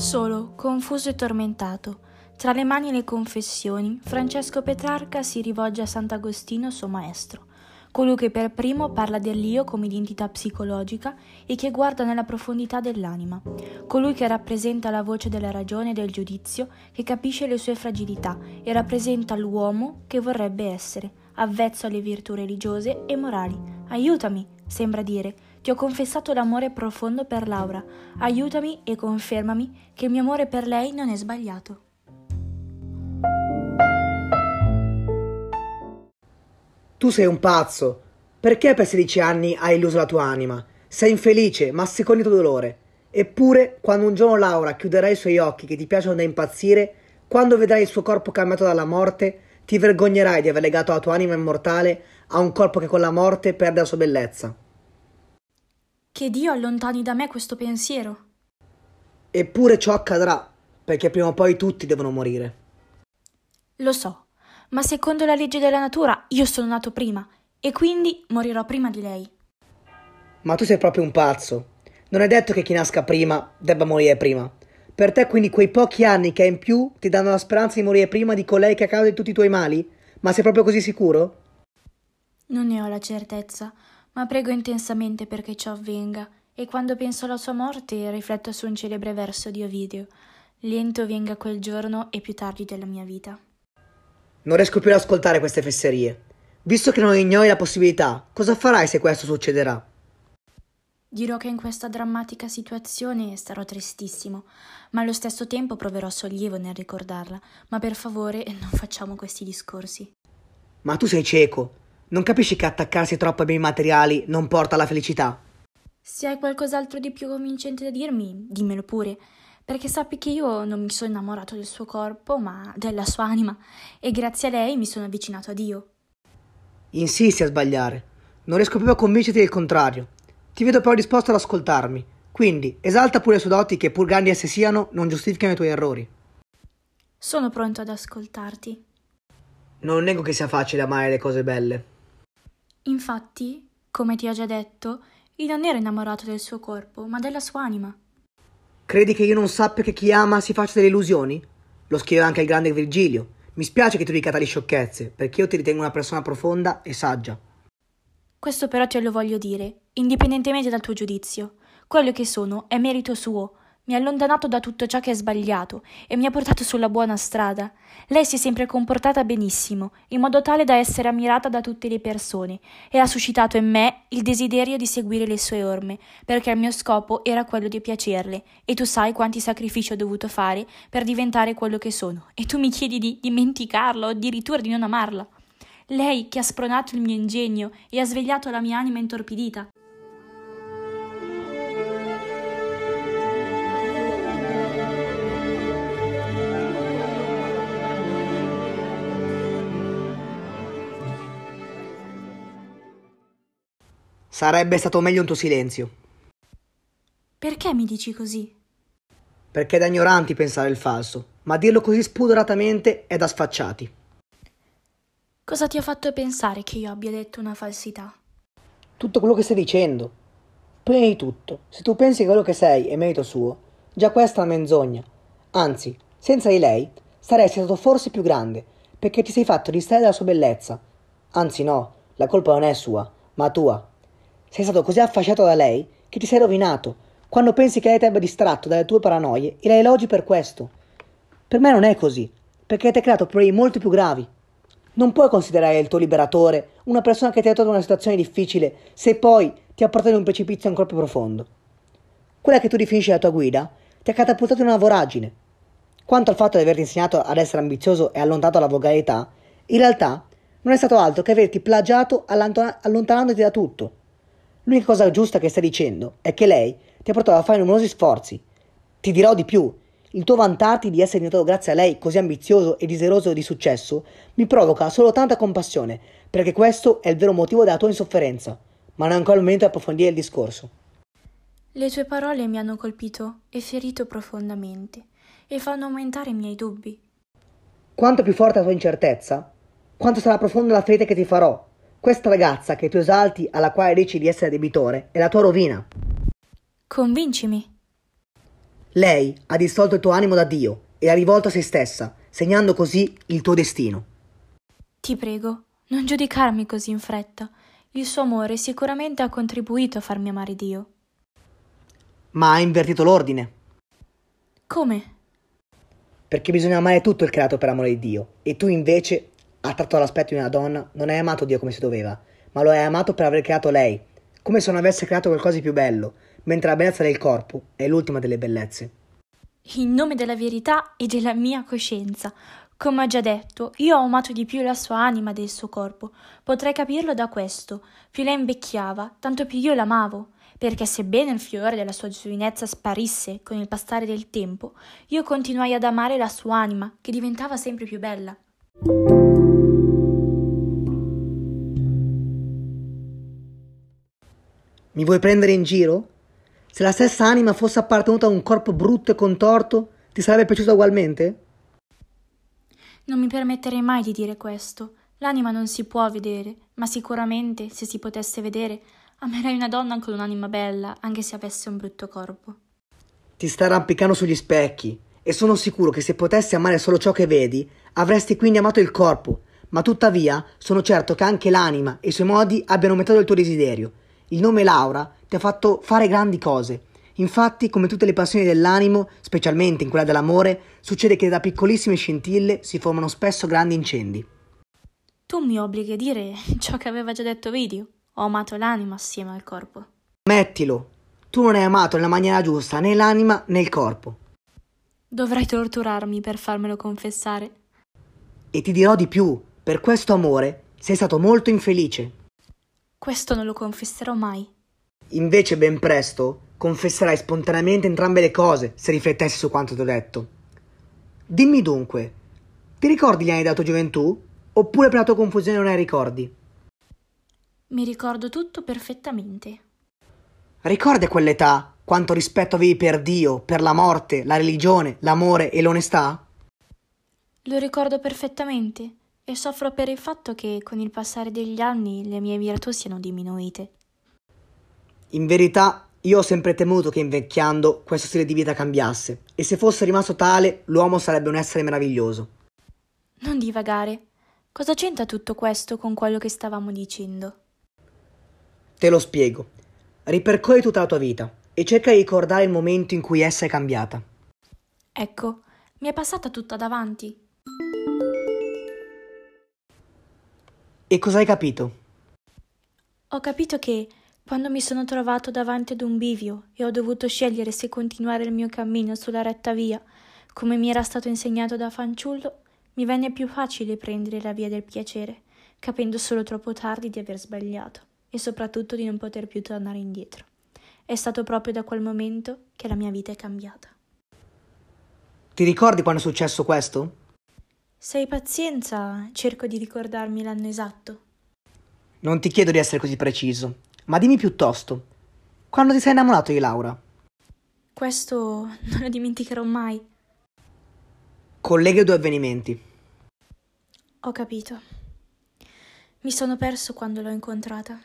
Solo, confuso e tormentato, tra le mani e le confessioni, Francesco Petrarca si rivolge a Sant'Agostino, suo maestro, colui che per primo parla dell'io come identità psicologica e che guarda nella profondità dell'anima, colui che rappresenta la voce della ragione e del giudizio, che capisce le sue fragilità e rappresenta l'uomo che vorrebbe essere, avvezzo alle virtù religiose e morali. Aiutami, sembra dire, ti ho confessato l'amore profondo per Laura. Aiutami e confermami che il mio amore per lei non è sbagliato. Tu sei un pazzo. Perché per 16 anni hai illuso la tua anima? Sei infelice, ma secondo il tuo dolore. Eppure, quando un giorno Laura chiuderà i suoi occhi che ti piacciono da impazzire, quando vedrai il suo corpo cambiato dalla morte, ti vergognerai di aver legato la tua anima immortale a un corpo che con la morte perde la sua bellezza. Che Dio allontani da me questo pensiero. Eppure ciò accadrà, perché prima o poi tutti devono morire. Lo so, ma secondo la legge della natura io sono nato prima e quindi morirò prima di lei. Ma tu sei proprio un pazzo. Non è detto che chi nasca prima debba morire prima. Per te quindi quei pochi anni che hai in più ti danno la speranza di morire prima di colei che ha causa di tutti i tuoi mali? Ma sei proprio così sicuro? Non ne ho la certezza, ma prego intensamente perché ciò avvenga, e quando penso alla sua morte rifletto su un celebre verso di Ovidio. Lento venga quel giorno e più tardi della mia vita. Non riesco più ad ascoltare queste fesserie. Visto che non ignori la possibilità, cosa farai se questo succederà? Dirò che in questa drammatica situazione starò tristissimo, ma allo stesso tempo proverò sollievo nel ricordarla. Ma per favore non facciamo questi discorsi. Ma tu sei cieco. Non capisci che attaccarsi troppo ai beni materiali non porta alla felicità? Se hai qualcos'altro di più convincente da dirmi, dimmelo pure, perché sappi che io non mi sono innamorato del suo corpo, ma della sua anima, e grazie a lei mi sono avvicinato a Dio. Insisti a sbagliare. Non riesco proprio a convincerti del contrario. Ti vedo però disposto ad ascoltarmi. Quindi, esalta pure le sue doti che, pur grandi esse siano, non giustificano i tuoi errori. Sono pronto ad ascoltarti. Non nego che sia facile amare le cose belle. Infatti, come ti ho già detto, io non ero innamorato del suo corpo, ma della sua anima. Credi che io non sappia che chi ama si faccia delle illusioni? Lo scrive anche il grande Virgilio. Mi spiace che tu dica tali sciocchezze, perché io ti ritengo una persona profonda e saggia. Questo però te lo voglio dire, indipendentemente dal tuo giudizio. Quello che sono è merito suo, mi ha allontanato da tutto ciò che è sbagliato e mi ha portato sulla buona strada. Lei si è sempre comportata benissimo, in modo tale da essere ammirata da tutte le persone, e ha suscitato in me il desiderio di seguire le sue orme, perché il mio scopo era quello di piacerle, e tu sai quanti sacrifici ho dovuto fare per diventare quello che sono, e tu mi chiedi di dimenticarla o addirittura di non amarla. Lei che ha spronato il mio ingegno e ha svegliato la mia anima intorpidita. Sarebbe stato meglio un tuo silenzio. Perché mi dici così? Perché è da ignoranti pensare il falso, ma dirlo così spudoratamente è da sfacciati. Cosa ti ha fatto pensare che io abbia detto una falsità? Tutto quello che stai dicendo. Prima di tutto, se tu pensi che quello che sei è merito suo, già questa è una menzogna. Anzi, senza di lei, saresti stato forse più grande, perché ti sei fatto distrarre dalla sua bellezza. Anzi no, la colpa non è sua, ma tua. Sei stato così affasciato da lei che ti sei rovinato. Quando pensi che lei ti abbia distratto dalle tue paranoie e la elogi per questo. Per me non è così, perché ti ha creato problemi molto più gravi. Non puoi considerare il tuo liberatore una persona che ti ha trovato in una situazione difficile se poi ti ha portato in un precipizio ancora più profondo. Quella che tu definisci la tua guida ti ha catapultato in una voragine. Quanto al fatto di averti insegnato ad essere ambizioso e allontanato dalla volgarità, in realtà non è stato altro che averti plagiato allontanandoti da tutto. L'unica cosa giusta che stai dicendo è che lei ti ha portato a fare numerosi sforzi. Ti dirò di più. Il tuo vantarti di essere diventato grazie a lei così ambizioso e desideroso di successo mi provoca solo tanta compassione, perché questo è il vero motivo della tua insofferenza. Ma non è ancora il momento di approfondire il discorso. Le tue parole mi hanno colpito e ferito profondamente e fanno aumentare i miei dubbi. Quanto più forte la tua incertezza, quanto sarà profonda la ferita che ti farò, questa ragazza che tu esalti, alla quale dici di essere debitore, è la tua rovina. Convincimi. Lei ha distolto il tuo animo da Dio e ha rivolto a se stessa, segnando così il tuo destino. Ti prego, non giudicarmi così in fretta. Il suo amore sicuramente ha contribuito a farmi amare Dio. Ma ha invertito l'ordine. Come? Perché bisogna amare tutto il creato per amore di Dio, e tu invece, attratto dall'aspetto di una donna, non hai amato Dio come si doveva, ma lo hai amato per aver creato lei, come se non avesse creato qualcosa di più bello, mentre la bellezza del corpo è l'ultima delle bellezze. In nome della verità e della mia coscienza, come ho già detto, io ho amato di più la sua anima del suo corpo. Potrei capirlo da questo. Più lei invecchiava, tanto più io l'amavo, perché sebbene il fiore della sua giovinezza sparisse con il passare del tempo, io continuai ad amare la sua anima, che diventava sempre più bella. Mi vuoi prendere in giro? Se la stessa anima fosse appartenuta a un corpo brutto e contorto, ti sarebbe piaciuta ugualmente? Non mi permetterei mai di dire questo. L'anima non si può vedere, ma sicuramente, se si potesse vedere, amerei una donna con un'anima bella, anche se avesse un brutto corpo. Ti stai arrampicando sugli specchi, e sono sicuro che se potessi amare solo ciò che vedi, avresti quindi amato il corpo, ma tuttavia sono certo che anche l'anima e i suoi modi abbiano aumentato il tuo desiderio. Il nome Laura ti ha fatto fare grandi cose. Infatti, come tutte le passioni dell'animo, specialmente in quella dell'amore, succede che da piccolissime scintille si formano spesso grandi incendi. Tu mi obblighi a dire ciò che aveva già detto Video. Ho amato l'anima assieme al corpo. Mettilo, tu non hai amato nella maniera giusta né l'anima né il corpo. Dovrai torturarmi per farmelo confessare. E ti dirò di più, per questo amore sei stato molto infelice. Questo non lo confesserò mai. Invece ben presto confesserai spontaneamente entrambe le cose se riflettessi su quanto ti ho detto. Dimmi dunque, ti ricordi gli anni della tua gioventù? Oppure per la tua confusione non hai ricordi? Mi ricordo tutto perfettamente. Ricordi a quell'età quanto rispetto avevi per Dio, per la morte, la religione, l'amore e l'onestà? Lo ricordo perfettamente e soffro per il fatto che con il passare degli anni le mie virtù siano diminuite. In verità, io ho sempre temuto che invecchiando questo stile di vita cambiasse, e se fosse rimasto tale, l'uomo sarebbe un essere meraviglioso. Non divagare. Cosa c'entra tutto questo con quello che stavamo dicendo? Te lo spiego. Ripercorri tutta la tua vita e cerca di ricordare il momento in cui essa è cambiata. Ecco, mi è passata tutta davanti. E cosa hai capito? Ho capito che quando mi sono trovato davanti ad un bivio e ho dovuto scegliere se continuare il mio cammino sulla retta via, come mi era stato insegnato da fanciullo, mi venne più facile prendere la via del piacere, capendo solo troppo tardi di aver sbagliato e soprattutto di non poter più tornare indietro. È stato proprio da quel momento che la mia vita è cambiata. Ti ricordi quando è successo questo? Se hai pazienza, cerco di ricordarmi l'anno esatto. Non ti chiedo di essere così preciso, ma dimmi piuttosto, quando ti sei innamorato di Laura? Questo non lo dimenticherò mai. Collega i due avvenimenti. Ho capito. Mi sono perso quando l'ho incontrata.